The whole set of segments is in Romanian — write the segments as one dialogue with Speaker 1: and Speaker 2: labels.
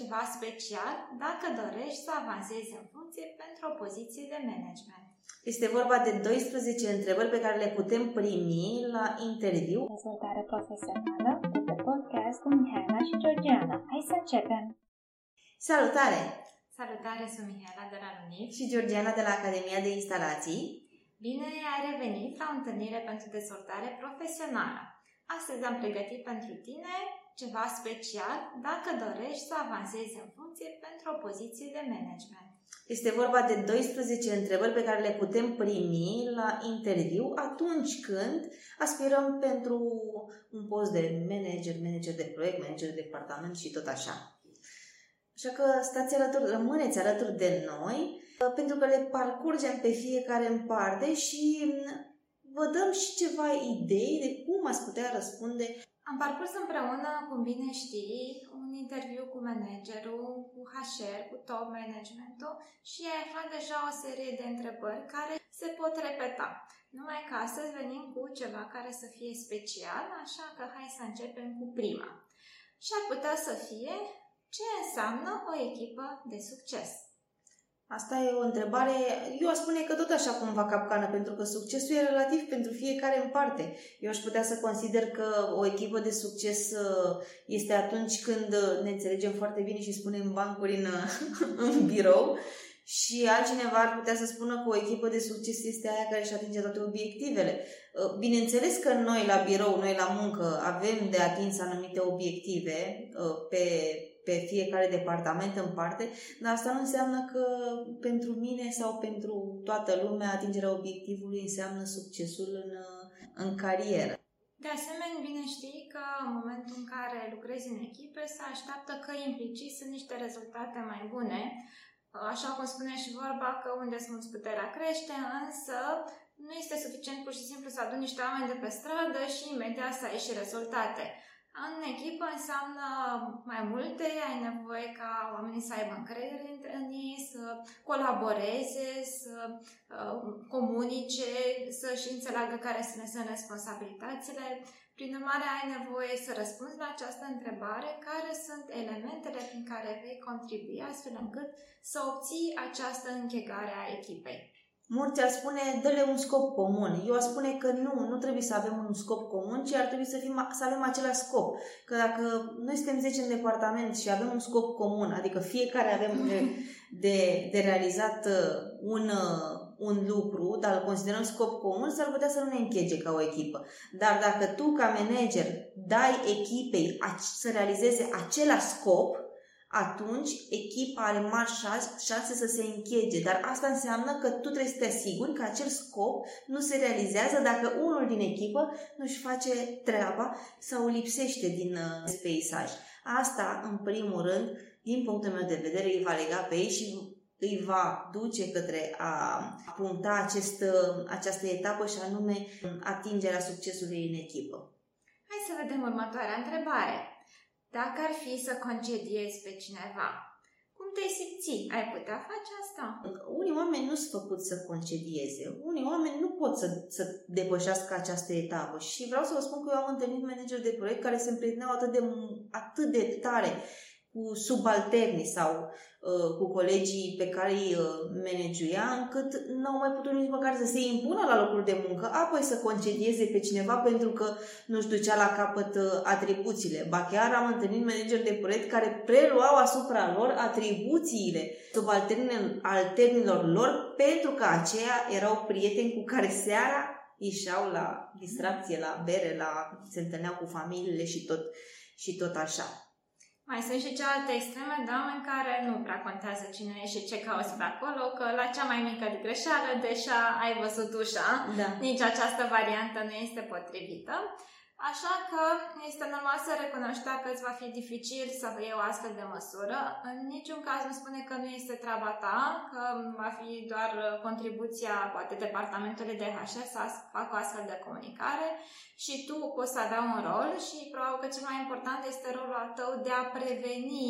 Speaker 1: ceva special dacă dorești să avansezi în funcție pentru o poziție de management.
Speaker 2: Este vorba de 12 întrebări pe care le putem primi la interviu.
Speaker 3: Dezvoltare profesională de pe podcast cu Mihaela și Georgiana. Hai să începem!
Speaker 2: Salutare!
Speaker 1: Salutare, sunt Mihaela de la UNIF
Speaker 2: și Georgiana de la Academia de Instalații.
Speaker 1: Bine ai revenit la o întâlnire pentru dezvoltare profesională. Astăzi am pregătit pentru tine ceva special dacă dorești să avansezi în funcție pentru o poziție de management.
Speaker 2: Este vorba de 12 întrebări pe care le putem primi la interviu atunci când aspirăm pentru un post de manager, manager de proiect, manager de departament și tot așa. Așa că stați alături, rămâneți alături de noi pentru că le parcurgem pe fiecare în parte și vă dăm și ceva idei de cum ați putea răspunde
Speaker 1: am parcurs împreună, cum bine știi, un interviu cu managerul, cu HR, cu top managementul și ai aflat deja o serie de întrebări care se pot repeta. Numai că astăzi venim cu ceva care să fie special, așa că hai să începem cu prima. Și ar putea să fie ce înseamnă o echipă de succes.
Speaker 2: Asta e o întrebare, eu aș spune că tot așa cumva capcană, pentru că succesul e relativ pentru fiecare în parte. Eu aș putea să consider că o echipă de succes uh, este atunci când uh, ne înțelegem foarte bine și spunem bancuri în, în birou și altcineva ar putea să spună că o echipă de succes este aia care își atinge toate obiectivele. Uh, bineînțeles că noi la birou, noi la muncă avem de atins anumite obiective pe pe fiecare departament în parte, dar asta nu înseamnă că pentru mine sau pentru toată lumea atingerea obiectivului înseamnă succesul în, în carieră.
Speaker 1: De asemenea, bine știi că în momentul în care lucrezi în echipe se așteaptă că implicit sunt niște rezultate mai bune. Așa cum spune și vorba că unde sunt puterea crește, însă nu este suficient pur și simplu să aduni niște oameni de pe stradă și imediat să ai și rezultate. În echipă înseamnă mai multe, ai nevoie ca oamenii să aibă încredere în ei, să colaboreze, să uh, comunice, să-și înțeleagă care sunt responsabilitățile. Prin urmare, ai nevoie să răspunzi la această întrebare, care sunt elementele prin care vei contribui astfel încât să obții această închegare a echipei.
Speaker 2: Mulți ar spune, dă-le un scop comun. Eu aș spune că nu, nu trebuie să avem un scop comun, ci ar trebui să, fim, să avem același scop. Că dacă noi suntem 10 în departament și avem un scop comun, adică fiecare avem de, de, de realizat uh, un, uh, un lucru, dar îl considerăm scop comun, s-ar putea să nu ne închege ca o echipă. Dar dacă tu, ca manager, dai echipei să realizeze același scop, atunci echipa are mari șanse să se închege. Dar asta înseamnă că tu trebuie să te asiguri că acel scop nu se realizează dacă unul din echipă nu își face treaba sau lipsește din uh, peisaj. Asta, în primul rând, din punctul meu de vedere, îi va lega pe ei și îi va duce către a puncta acest, uh, această etapă și anume atingerea succesului în echipă.
Speaker 1: Hai să vedem următoarea întrebare. Dacă ar fi să concediezi pe cineva, cum te simți? Ai putea face asta?
Speaker 2: Unii oameni nu sunt făcuți să concedieze. Unii oameni nu pot să, să depășească această etapă. Și vreau să vă spun că eu am întâlnit manageri de proiect care se împrieteneau atât de, atât de tare cu subalterni sau uh, cu colegii pe care îi uh, managuia, încât nu au mai putut nici măcar să se impună la locul de muncă, apoi să concedieze pe cineva pentru că nu-și ducea la capăt uh, atribuțiile. Ba chiar am întâlnit manageri de proiect care preluau asupra lor atribuțiile subalternilor lor pentru că aceia erau prieteni cu care seara ieșeau la distracție, la bere, la, se întâlneau cu familiile și tot, și tot așa.
Speaker 1: Mai sunt și cealaltă extreme de oameni care nu prea contează cine e și ce cauți pe acolo, că la cea mai mică greșeală deja ai văzut ușa. Da. Nici această variantă nu este potrivită. Așa că este normal să recunoști că îți va fi dificil să iei o astfel de măsură. În niciun caz nu spune că nu este treaba ta, că va fi doar contribuția, poate, departamentului de HR să facă o astfel de comunicare și tu poți să avea un rol și probabil că cel mai important este rolul tău de a preveni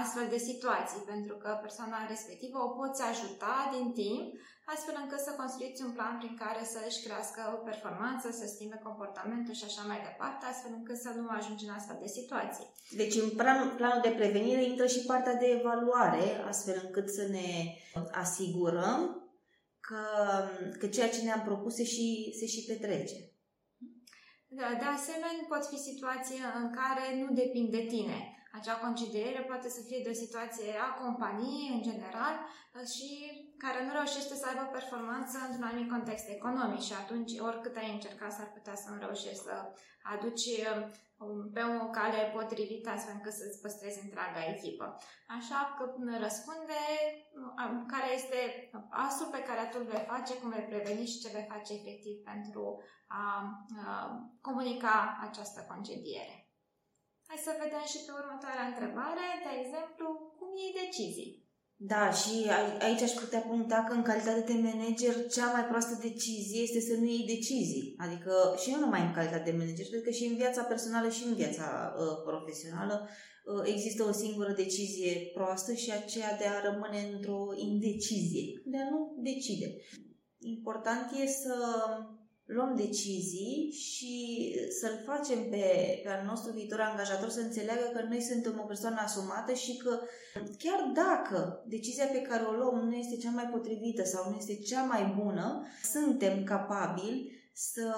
Speaker 1: astfel de situații, pentru că persoana respectivă o poți ajuta din timp astfel încât să construiți un plan prin care să își crească o performanță, să schimbe comportamentul și așa mai departe, astfel încât să nu ajungi în astfel de situații.
Speaker 2: Deci în planul, planul de prevenire intră și partea de evaluare, astfel încât să ne asigurăm că, că ceea ce ne-am propus se și, se și petrece.
Speaker 1: Da, de asemenea, pot fi situații în care nu depind de tine. Acea concediere poate să fie de o situație a companiei în general și care nu reușește să aibă performanță într-un anumit context economic și atunci oricât ai încercat s-ar putea să nu reușești să aduci um, pe o cale potrivită astfel încât să-ți păstrezi întreaga echipă. Așa că răspunde um, care este pasul pe care tu îl vei face, cum vei preveni și ce vei face efectiv pentru a, a comunica această concediere. Hai să vedem și pe următoarea întrebare, de exemplu, cum iei decizii.
Speaker 2: Da, și aici aș putea puncta că în calitate de manager cea mai proastă decizie este să nu iei decizii. Adică și nu numai în calitate de manager, cred că și în viața personală și în viața uh, profesională uh, există o singură decizie proastă și aceea de a rămâne într-o indecizie, de a nu decide. Important e să luăm decizii și să-l facem pe, pe al nostru viitor angajator să înțeleagă că noi suntem o persoană asumată și că chiar dacă decizia pe care o luăm nu este cea mai potrivită sau nu este cea mai bună, suntem capabili să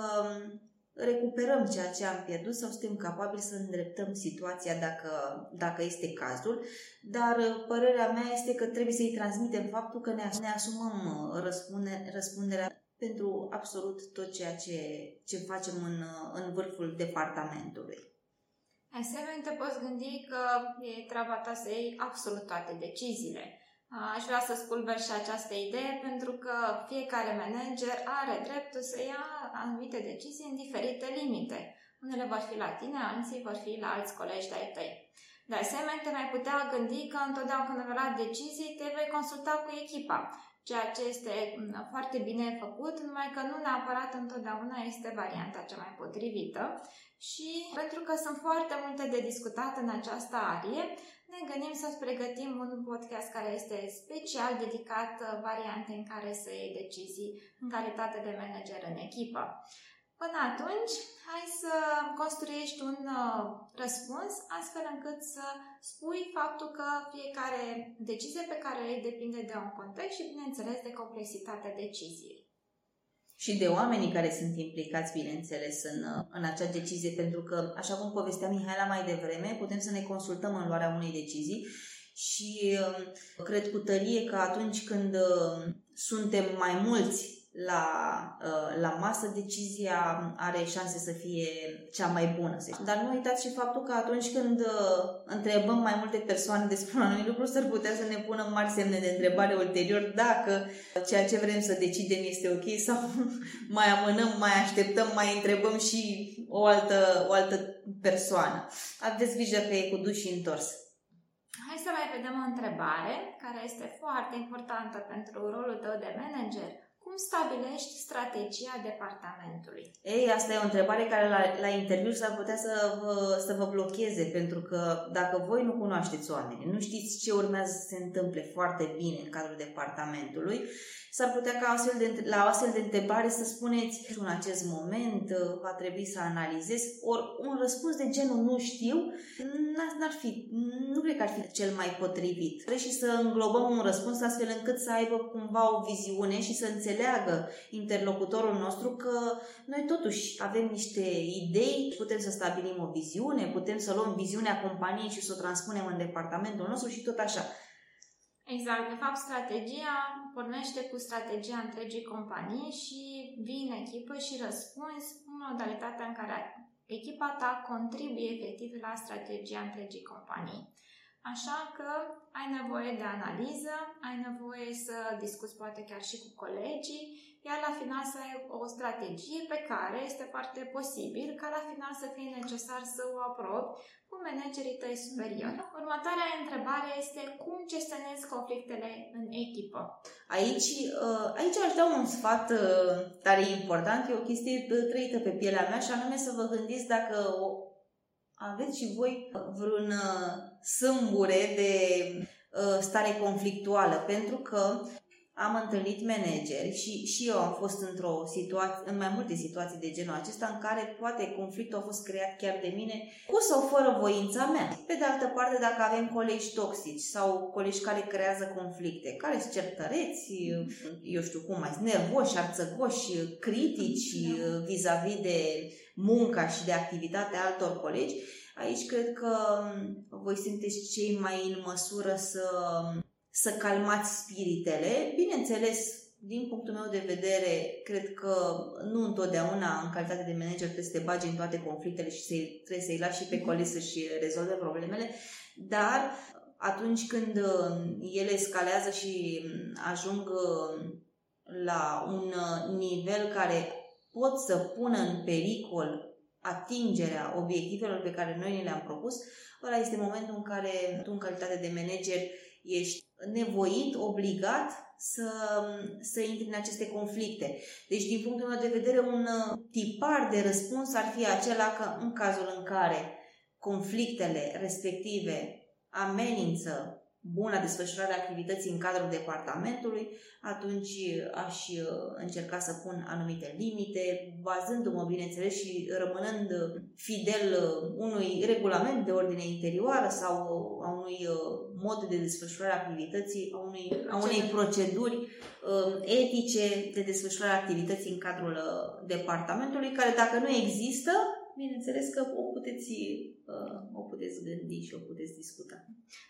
Speaker 2: recuperăm ceea ce am pierdut sau suntem capabili să îndreptăm situația dacă, dacă este cazul, dar părerea mea este că trebuie să-i transmitem faptul că ne, ne asumăm răspunde, răspunderea pentru absolut tot ceea ce, ce facem în, în vârful departamentului.
Speaker 1: Asemenea, te poți gândi că e treaba ta să iei absolut toate deciziile. Aș vrea să spulber și această idee pentru că fiecare manager are dreptul să ia anumite decizii în diferite limite. Unele vor fi la tine, alții vor fi la alți colegi de-ai tăi. De asemenea, te mai putea gândi că întotdeauna când vei lua decizii, te vei consulta cu echipa ceea ce este mm, foarte bine făcut, numai că nu neapărat întotdeauna este varianta cea mai potrivită și pentru că sunt foarte multe de discutat în această arie, ne gândim să pregătim un podcast care este special dedicat uh, variante în care să iei decizii în calitate de manager în echipă. Până atunci, hai să construiești un uh, răspuns astfel încât să spui faptul că fiecare decizie pe care o iei depinde de un context și, bineînțeles, de complexitatea deciziei.
Speaker 2: Și de oamenii care sunt implicați, bineînțeles, în, uh, în acea decizie, pentru că, așa cum povestea Mihaela mai devreme, putem să ne consultăm în luarea unei decizii și uh, cred cu tărie că atunci când suntem mai mulți la, uh, la masă, decizia are șanse să fie cea mai bună. Dar nu uitați și faptul că atunci când uh, întrebăm mai multe persoane despre un anumit lucru, s-ar putea să ne pună mari semne de întrebare ulterior dacă ceea ce vrem să decidem este ok sau mai amânăm, mai așteptăm, mai întrebăm și o altă, o altă persoană. Aveți grijă că e cu duș și întors.
Speaker 1: Hai să mai vedem o întrebare care este foarte importantă pentru rolul tău de manager cum stabilești strategia departamentului?
Speaker 2: Ei, asta e o întrebare care la, la interviu s-ar putea să vă, să vă blocheze, pentru că dacă voi nu cunoașteți oameni, nu știți ce urmează să se întâmple foarte bine în cadrul departamentului, s-ar putea ca astfel de, la o astfel de întrebare să spuneți în acest moment uh, va trebui să analizez, ori un răspuns de genul nu știu, n-ar fi, nu cred că ar fi cel mai potrivit. Trebuie și să înglobăm un răspuns astfel încât să aibă cumva o viziune și să înțeleagă interlocutorul nostru că noi totuși avem niște idei, putem să stabilim o viziune, putem să luăm viziunea companiei și să o transpunem în departamentul nostru și tot așa.
Speaker 1: Exact. De fapt, strategia pornește cu strategia întregii companii și vii în echipă și răspunzi în modalitatea în care echipa ta contribuie efectiv la strategia întregii companii. Așa că ai nevoie de analiză, ai nevoie să discuți poate chiar și cu colegii, iar la final să ai o strategie pe care este foarte posibil ca la final să fie necesar să o aprobi cu managerii tăi superiori. Următoarea întrebare este cum gestionezi conflictele în echipă?
Speaker 2: Aici, uh, aici aș da un sfat uh, tare important, e o chestie uh, trăită pe pielea mea și anume să vă gândiți dacă aveți și voi vreun sâmbure de stare conflictuală, pentru că am întâlnit manageri și, și eu am fost într-o situație, în mai multe situații de genul acesta în care poate conflictul a fost creat chiar de mine cu sau fără voința mea. Pe de altă parte, dacă avem colegi toxici sau colegi care creează conflicte, care sunt certăreți, eu știu cum mai nervoși, arțăgoși, critici da. vis-a-vis de munca și de activitatea altor colegi, aici cred că voi sunteți cei mai în măsură să să calmați spiritele. Bineînțeles, din punctul meu de vedere, cred că nu întotdeauna în calitate de manager trebuie să te bagi în toate conflictele și să trebuie să-i lași și pe mhm. colegi să-și rezolve problemele, dar atunci când uh, ele escalează și ajung uh, la un uh, nivel care pot să pună în pericol atingerea obiectivelor pe care noi ne le-am propus, ăla este momentul în care tu, în calitate de manager, ești nevoit, obligat să, să intri în aceste conflicte. Deci, din punctul meu de vedere, un uh, tipar de răspuns ar fi acela că în cazul în care conflictele respective amenință buna desfășurare a activității în cadrul departamentului, atunci aș uh, încerca să pun anumite limite, bazându-mă, bineînțeles, și rămânând fidel uh, unui regulament de ordine interioară sau a unui uh, mod de desfășurare a activității, a unei, a unei proceduri etice de desfășurare a activității în cadrul departamentului, care dacă nu există, bineînțeles că o puteți, uh, o puteți gândi și o puteți discuta.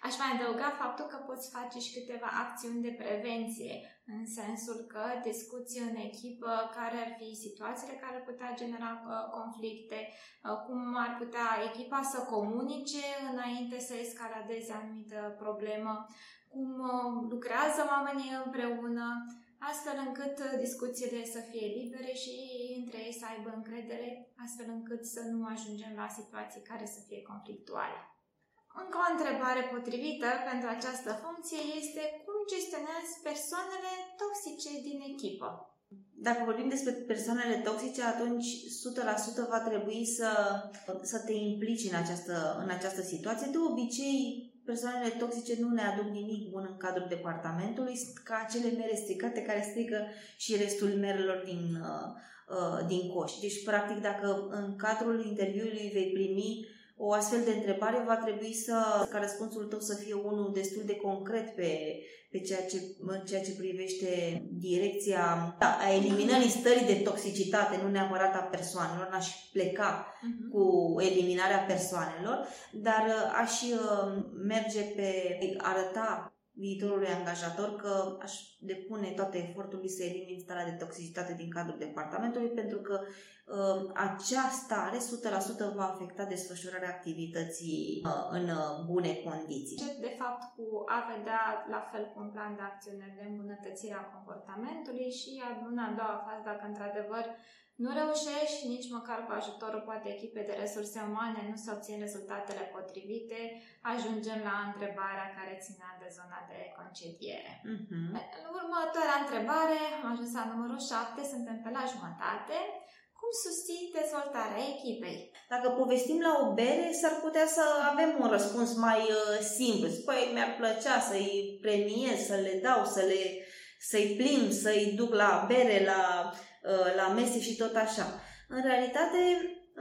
Speaker 1: Aș mai adăuga faptul că poți face și câteva acțiuni de prevenție, în sensul că discuți în echipă care ar fi situațiile care ar putea genera uh, conflicte, uh, cum ar putea echipa să comunice înainte să escaladeze anumită problemă, cum lucrează oamenii împreună, astfel încât uh, discuțiile să fie libere și între ei să aibă încredere, astfel încât să nu ajungem la situații care să fie conflictuale. Încă o întrebare potrivită pentru această funcție este cum gestionezi persoanele toxice din echipă?
Speaker 2: Dacă vorbim despre persoanele toxice, atunci 100% va trebui să, să te implici în această, în această situație. De obicei, persoanele toxice nu ne aduc nimic bun în cadrul departamentului, sunt ca acele mere stricate care strică și restul merelor din, uh, uh, din coș. Deci, practic, dacă în cadrul interviului vei primi o astfel de întrebare, va trebui să, ca răspunsul tău să fie unul destul de concret pe, pe ceea, ce, ceea ce privește direcția da, a eliminării stării de toxicitate, nu neapărat a persoanelor, n-aș pleca uh-huh. cu eliminarea persoanelor, dar uh, aș uh, merge pe arăta viitorului angajator că aș depune toate eforturile să elimin starea de toxicitate din cadrul departamentului pentru că uh, acea stare 100% va afecta desfășurarea activității uh, în uh, bune condiții.
Speaker 1: De fapt, cu a vedea la fel cu un plan de acțiune de îmbunătățire a comportamentului și în a doua fază, dacă într-adevăr nu reușești nici măcar cu ajutorul poate echipe de resurse umane, nu se obțin rezultatele potrivite, ajungem la întrebarea care ținea de zona de concediere. Uh-huh. Următoarea întrebare, am ajuns la numărul 7, suntem pe la jumătate. Cum susții dezvoltarea echipei?
Speaker 2: Dacă povestim la o bere, s-ar putea să avem un răspuns mai uh, simplu. Păi, mi-ar plăcea să-i premiez, să le dau, să le, să-i plim, să-i duc la bere, la Uh, la mese și tot așa. În realitate,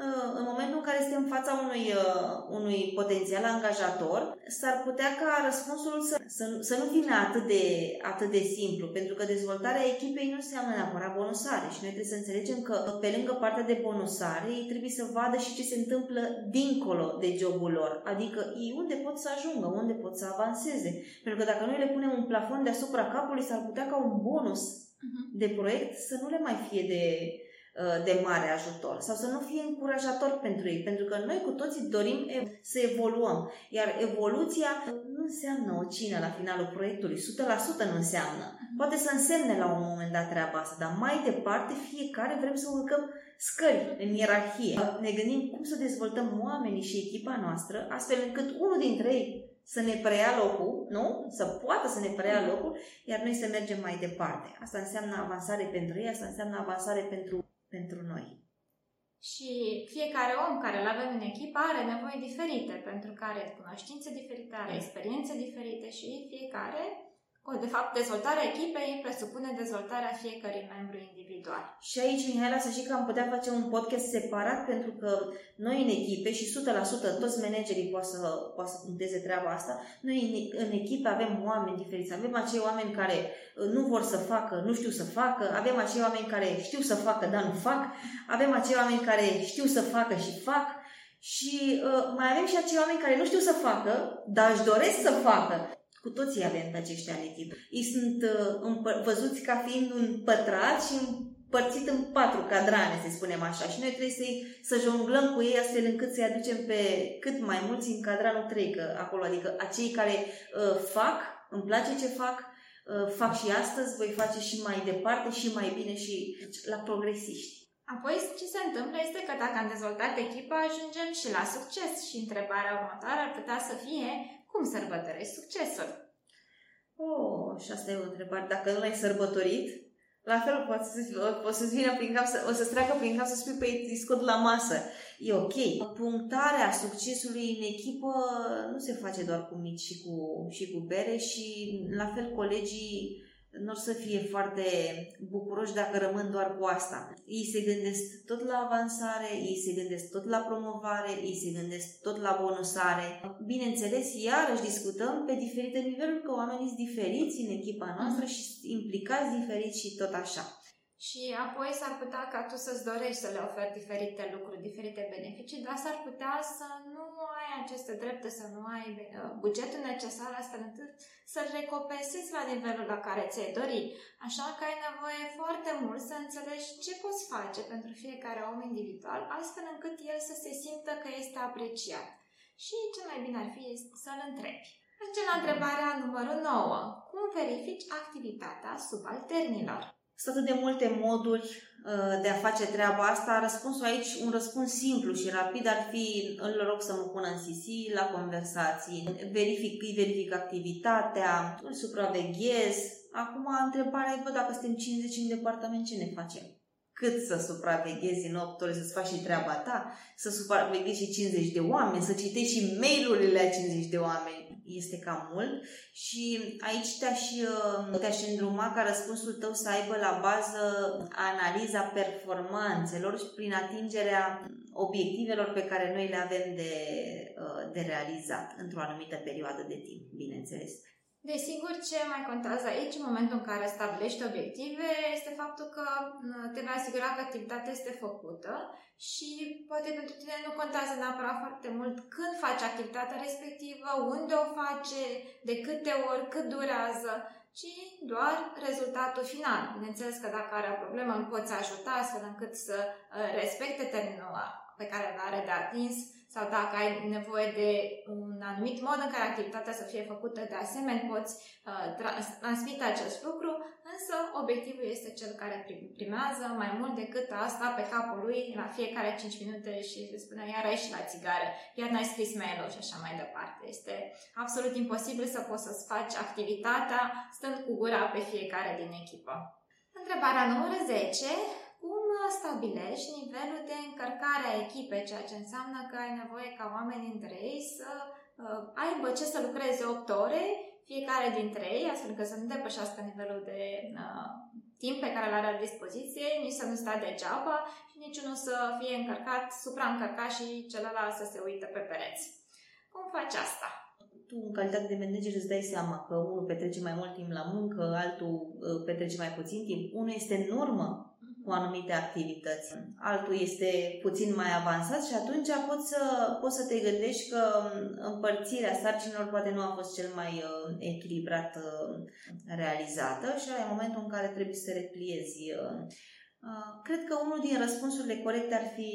Speaker 2: uh, în momentul în care suntem în fața unui, uh, unui potențial angajator, s-ar putea ca răspunsul să, să, să nu vină atât de, atât de simplu, pentru că dezvoltarea echipei nu înseamnă neapărat bonusare și noi trebuie să înțelegem că pe lângă partea de bonusare, ei trebuie să vadă și ce se întâmplă dincolo de jobul lor, adică ei unde pot să ajungă, unde pot să avanseze. Pentru că dacă noi le punem un plafon deasupra capului, s-ar putea ca un bonus Mhm. De proiect să nu le mai fie de, uh, de mare ajutor sau să nu fie încurajator pentru ei, pentru că noi cu toții dorim să evoluăm, iar evoluția nu înseamnă o cină la finalul proiectului, 100% nu înseamnă. Mhm. Poate să însemne la un moment dat treaba asta, dar mai departe fiecare vrem să urcăm scări în ierarhie. Ne gândim cum să dezvoltăm oamenii și echipa noastră, astfel încât unul dintre ei să ne preia locul, nu? Să poată să ne preia locul, iar noi să mergem mai departe. Asta înseamnă avansare pentru ei, asta înseamnă avansare pentru, pentru noi.
Speaker 1: Și fiecare om care îl avem în echipă are nevoi diferite, pentru că are cunoștințe diferite, are experiențe diferite și fiecare De fapt, dezvoltarea echipei presupune dezvoltarea fiecărui membru individual.
Speaker 2: Și aici, Mihaela, să știi că am putea face un podcast separat pentru că noi în echipe și 100% toți managerii poate să, poate să punteze treaba asta, noi în, în echipe avem oameni diferiți. Avem acei oameni care uh, nu vor să facă, nu știu să facă, avem acei oameni care știu să facă, dar nu fac, avem acei oameni care știu să facă și fac, și uh, mai avem și acei oameni care nu știu să facă, dar își doresc să facă. Cu toții avem pe aceștia în echipă. Ei sunt uh, văzuți ca fiind un pătrat și împărțit în patru cadrane, să spunem așa. Și noi trebuie să-i, să jonglăm cu ei astfel încât să-i aducem pe cât mai mulți în cadranul 3, că acolo, adică acei care uh, fac, îmi place ce fac, uh, fac și astăzi, voi face și mai departe și mai bine și la progresiști.
Speaker 1: Apoi, ce se întâmplă este că dacă am dezvoltat echipa, ajungem și la succes și întrebarea următoare ar putea să fie cum sărbătorești succesul?
Speaker 2: Oh, și asta e o întrebare. Dacă nu l-ai sărbătorit, la fel poate să, poate să-ți vină prin cap, să, o să-ți treacă prin cap să spui, păi, scot la masă. E ok. Punctarea succesului în echipă nu se face doar cu mici și cu, și cu bere și la fel colegii nu or să fie foarte bucuroși dacă rămân doar cu asta. Ei se gândesc tot la avansare, ei se gândesc tot la promovare, ei se gândesc tot la bonusare. Bineînțeles, iarăși discutăm pe diferite niveluri, că oamenii sunt diferiți în echipa noastră și implicați diferiți și tot așa.
Speaker 1: Și apoi s-ar putea ca tu să-ți dorești să le oferi diferite lucruri, diferite beneficii, dar s-ar putea să nu ai aceste drepte, să nu ai uh, bugetul necesar astfel încât să-l recompensezi la nivelul la care ți-ai dori. Așa că ai nevoie foarte mult să înțelegi ce poți face pentru fiecare om individual, astfel încât el să se simtă că este apreciat. Și cel mai bine ar fi să-l întrebi. Mergem la întrebarea numărul 9. Cum verifici activitatea subalternilor?
Speaker 2: Sunt atât de multe moduri uh, de a face treaba asta. Răspunsul aici, un răspuns simplu și rapid ar fi îl rog să mă pună în CC la conversații, verific, îi verific activitatea, îl supraveghez. Acum întrebarea e, bă, dacă suntem 50 în departament, ce ne facem? Cât să supraveghezi în 8 ore, să-ți faci și treaba ta, să supraveghezi și 50 de oameni, să citești și mail-urile a 50 de oameni este cam mult și aici te-aș, uh, te-aș îndruma ca răspunsul tău să aibă la bază analiza performanțelor și prin atingerea obiectivelor pe care noi le avem de, uh, de realizat într-o anumită perioadă de timp, bineînțeles.
Speaker 1: Desigur, ce mai contează aici, în momentul în care stabilești obiective, este faptul că te vei asigura că activitatea este făcută și poate pentru tine nu contează neapărat foarte mult când faci activitatea respectivă, unde o face, de câte ori, cât durează, ci doar rezultatul final. Bineînțeles că dacă are o problemă, îl poți ajuta astfel încât să uh, respecte termenul pe care îl are de atins sau dacă ai nevoie de un anumit mod în care activitatea să fie făcută, de asemenea poți uh, transmite acest lucru, însă obiectivul este cel care primează mai mult decât asta pe capul lui la fiecare 5 minute și se spune iar ai și la țigare, iar n-ai scris mail și așa mai departe. Este absolut imposibil să poți să-ți faci activitatea stând cu gura pe fiecare din echipă. Întrebarea numărul 10 cum stabilești nivelul de încărcare a echipei, ceea ce înseamnă că ai nevoie ca oamenii dintre ei să uh, aibă ce să lucreze 8 ore, fiecare dintre ei, astfel că să nu depășească nivelul de uh, timp pe care îl are la dispoziție, nici să nu stea degeaba și niciunul să fie încărcat, supraîncărcat și celălalt să se uită pe pereți. Cum faci asta?
Speaker 2: tu în calitate de manager îți dai seama că unul petrece mai mult timp la muncă, altul uh, petrece mai puțin timp, unul este în urmă cu anumite activități. Altul este puțin mai avansat și atunci poți să, poți să te gândești că împărțirea sarcinilor poate nu a fost cel mai uh, echilibrat uh, realizată și ai momentul în care trebuie să repliezi. Uh, uh, cred că unul din răspunsurile corecte ar fi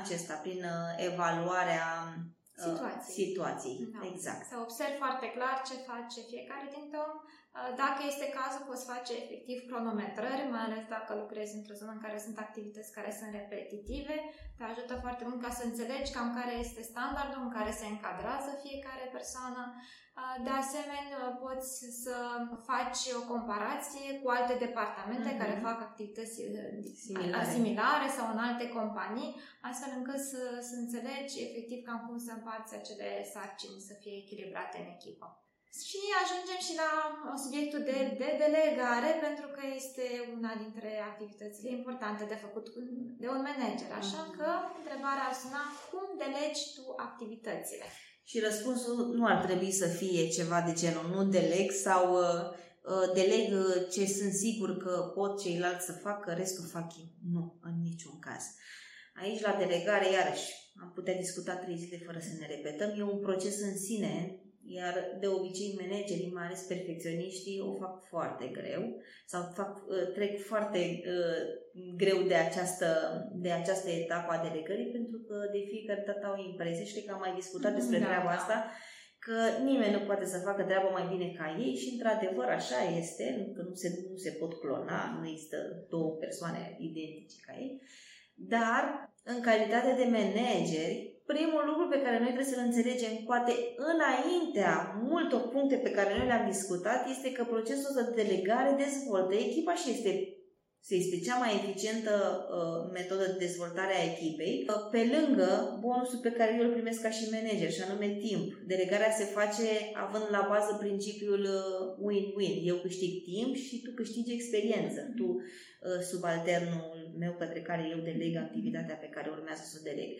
Speaker 2: acesta, prin uh, evaluarea uh, situației. situației. Da. Exact.
Speaker 1: Să observi foarte clar ce face fiecare dintre om Uh, dacă este cazul, poți face efectiv cronometrări, mai ales dacă lucrezi într-o zonă în care sunt activități care sunt repetitive. Te ajută foarte mult ca să înțelegi cam care este standardul în care se încadrează fiecare persoană. Uh, de asemenea, poți să faci o comparație cu alte departamente mm-hmm. care fac activități uh, similare. similare sau în alte companii, astfel încât să, să înțelegi efectiv cam cum să împarți acele sarcini să fie echilibrate în echipă. Și ajungem și la subiectul de, de delegare, pentru că este una dintre activitățile importante de făcut de un manager. Așa mhm. că întrebarea ar suna, cum delegi tu activitățile?
Speaker 2: Și răspunsul nu ar trebui să fie ceva de genul nu deleg sau uh, uh deleg uh, ce sunt sigur că pot ceilalți să facă, restul fac eu. Nu, în niciun caz. Aici, la delegare, iarăși, am putea discuta trei zile fără să ne repetăm. E un proces în sine iar de obicei managerii, mai ales perfecționiștii, o fac foarte greu sau fac, uh, trec foarte uh, greu de această, de această etapă a delegării pentru că de fiecare dată au impresie. Știi că am mai discutat despre da, treaba da. asta că nimeni nu poate să facă treaba mai bine ca ei și într-adevăr așa este, că nu se, nu se pot clona, nu există două persoane identice ca ei, dar în calitate de manageri primul lucru pe care noi trebuie să-l înțelegem, poate înaintea multor puncte pe care noi le-am discutat, este că procesul de delegare dezvoltă echipa și este se este cea mai eficientă uh, metodă de dezvoltare a echipei, uh, pe lângă bonusul pe care eu îl primesc ca și manager, și anume timp. Delegarea se face având la bază principiul uh, win-win. Eu câștig timp și tu câștigi experiență. Tu, uh, subalternul meu către care eu deleg activitatea pe care urmează să o deleg.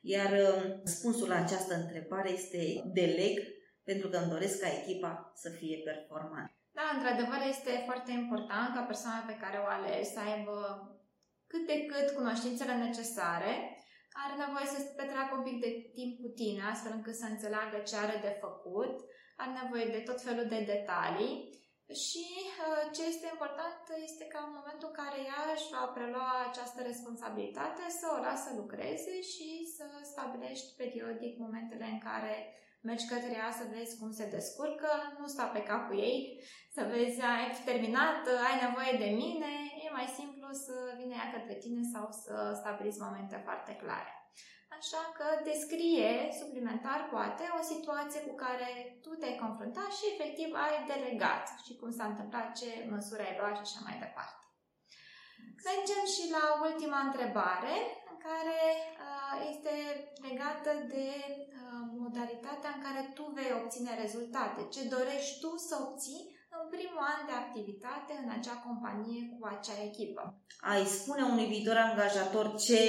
Speaker 2: Iar um, răspunsul la această întrebare este deleg pentru că îmi doresc ca echipa să fie performantă.
Speaker 1: Da, într-adevăr este foarte important ca persoana pe care o alegi să aibă cât de cât cunoștințele necesare, are nevoie să petreacă un pic de timp cu tine, astfel încât să înțeleagă ce are de făcut, are nevoie de tot felul de detalii. Și uh, ce este important este ca în momentul în care ea își va prelua această responsabilitate să o lasă lucreze și să stabilești periodic momentele în care mergi către ea să vezi cum se descurcă, nu sta pe capul ei, să vezi, ai terminat, ai nevoie de mine, e mai simplu să vină ea către tine sau să stabiliți momente foarte clare. Așa că descrie suplimentar, poate, o situație cu care tu te-ai confruntat și efectiv ai delegat și cum s-a întâmplat, ce măsuri ai luat și așa mai departe. Mergem și la ultima întrebare, în care uh, este legată de uh, modalitatea în care tu vei obține rezultate. Ce dorești tu să obții în primul an de activitate în acea companie cu acea echipă.
Speaker 2: Ai spune unui viitor angajator ce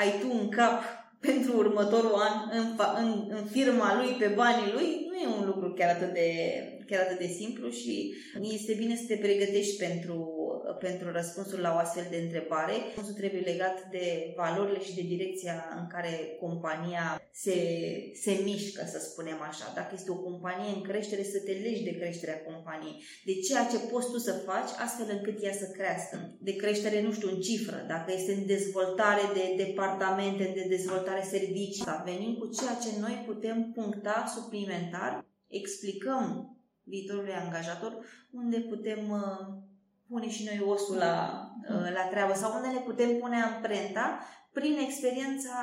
Speaker 2: ai tu în cap pentru următorul an în, în, în firma lui, pe banii lui, nu e un lucru chiar atât de, chiar atât de simplu și este bine să te pregătești pentru pentru răspunsul la o astfel de întrebare. Răspunsul trebuie legat de valorile și de direcția în care compania se, se mișcă, să spunem așa. Dacă este o companie în creștere, să te legi de creșterea companiei, de ceea ce poți tu să faci, astfel încât ea să crească. De creștere, nu știu, în cifră, dacă este în dezvoltare de departamente, de dezvoltare servicii, să venim cu ceea ce noi putem puncta suplimentar, explicăm viitorului angajator unde putem uh, pune și noi osul la, uh, la treabă sau unde ne putem pune amprenta prin experiența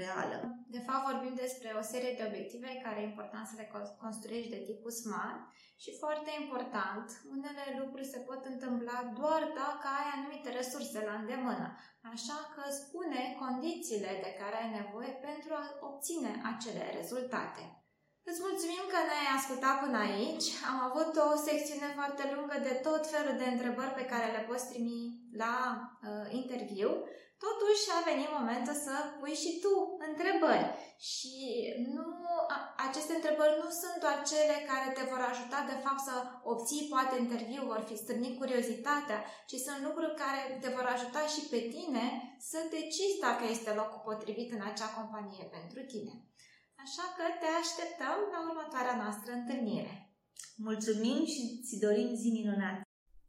Speaker 2: reală.
Speaker 1: De fapt, vorbim despre o serie de obiective care e important să le construiești de tipul SMART și foarte important, unele lucruri se pot întâmpla doar dacă ai anumite resurse la îndemână. Așa că spune condițiile de care ai nevoie pentru a obține acele rezultate. Îți mulțumim că ne-ai ascultat până aici. Am avut o secțiune foarte lungă de tot felul de întrebări pe care le poți primi la uh, interviu. Totuși a venit momentul să pui și tu întrebări. Și nu, a, aceste întrebări nu sunt doar cele care te vor ajuta de fapt să obții poate interviu, vor fi strânit curiozitatea, ci sunt lucruri care te vor ajuta și pe tine să decizi dacă este locul potrivit în acea companie pentru tine. Așa că te așteptăm la următoarea noastră întâlnire.
Speaker 2: Mulțumim și ți dorim zi minunată!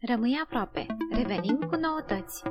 Speaker 3: Rămâi aproape! Revenim cu noutăți!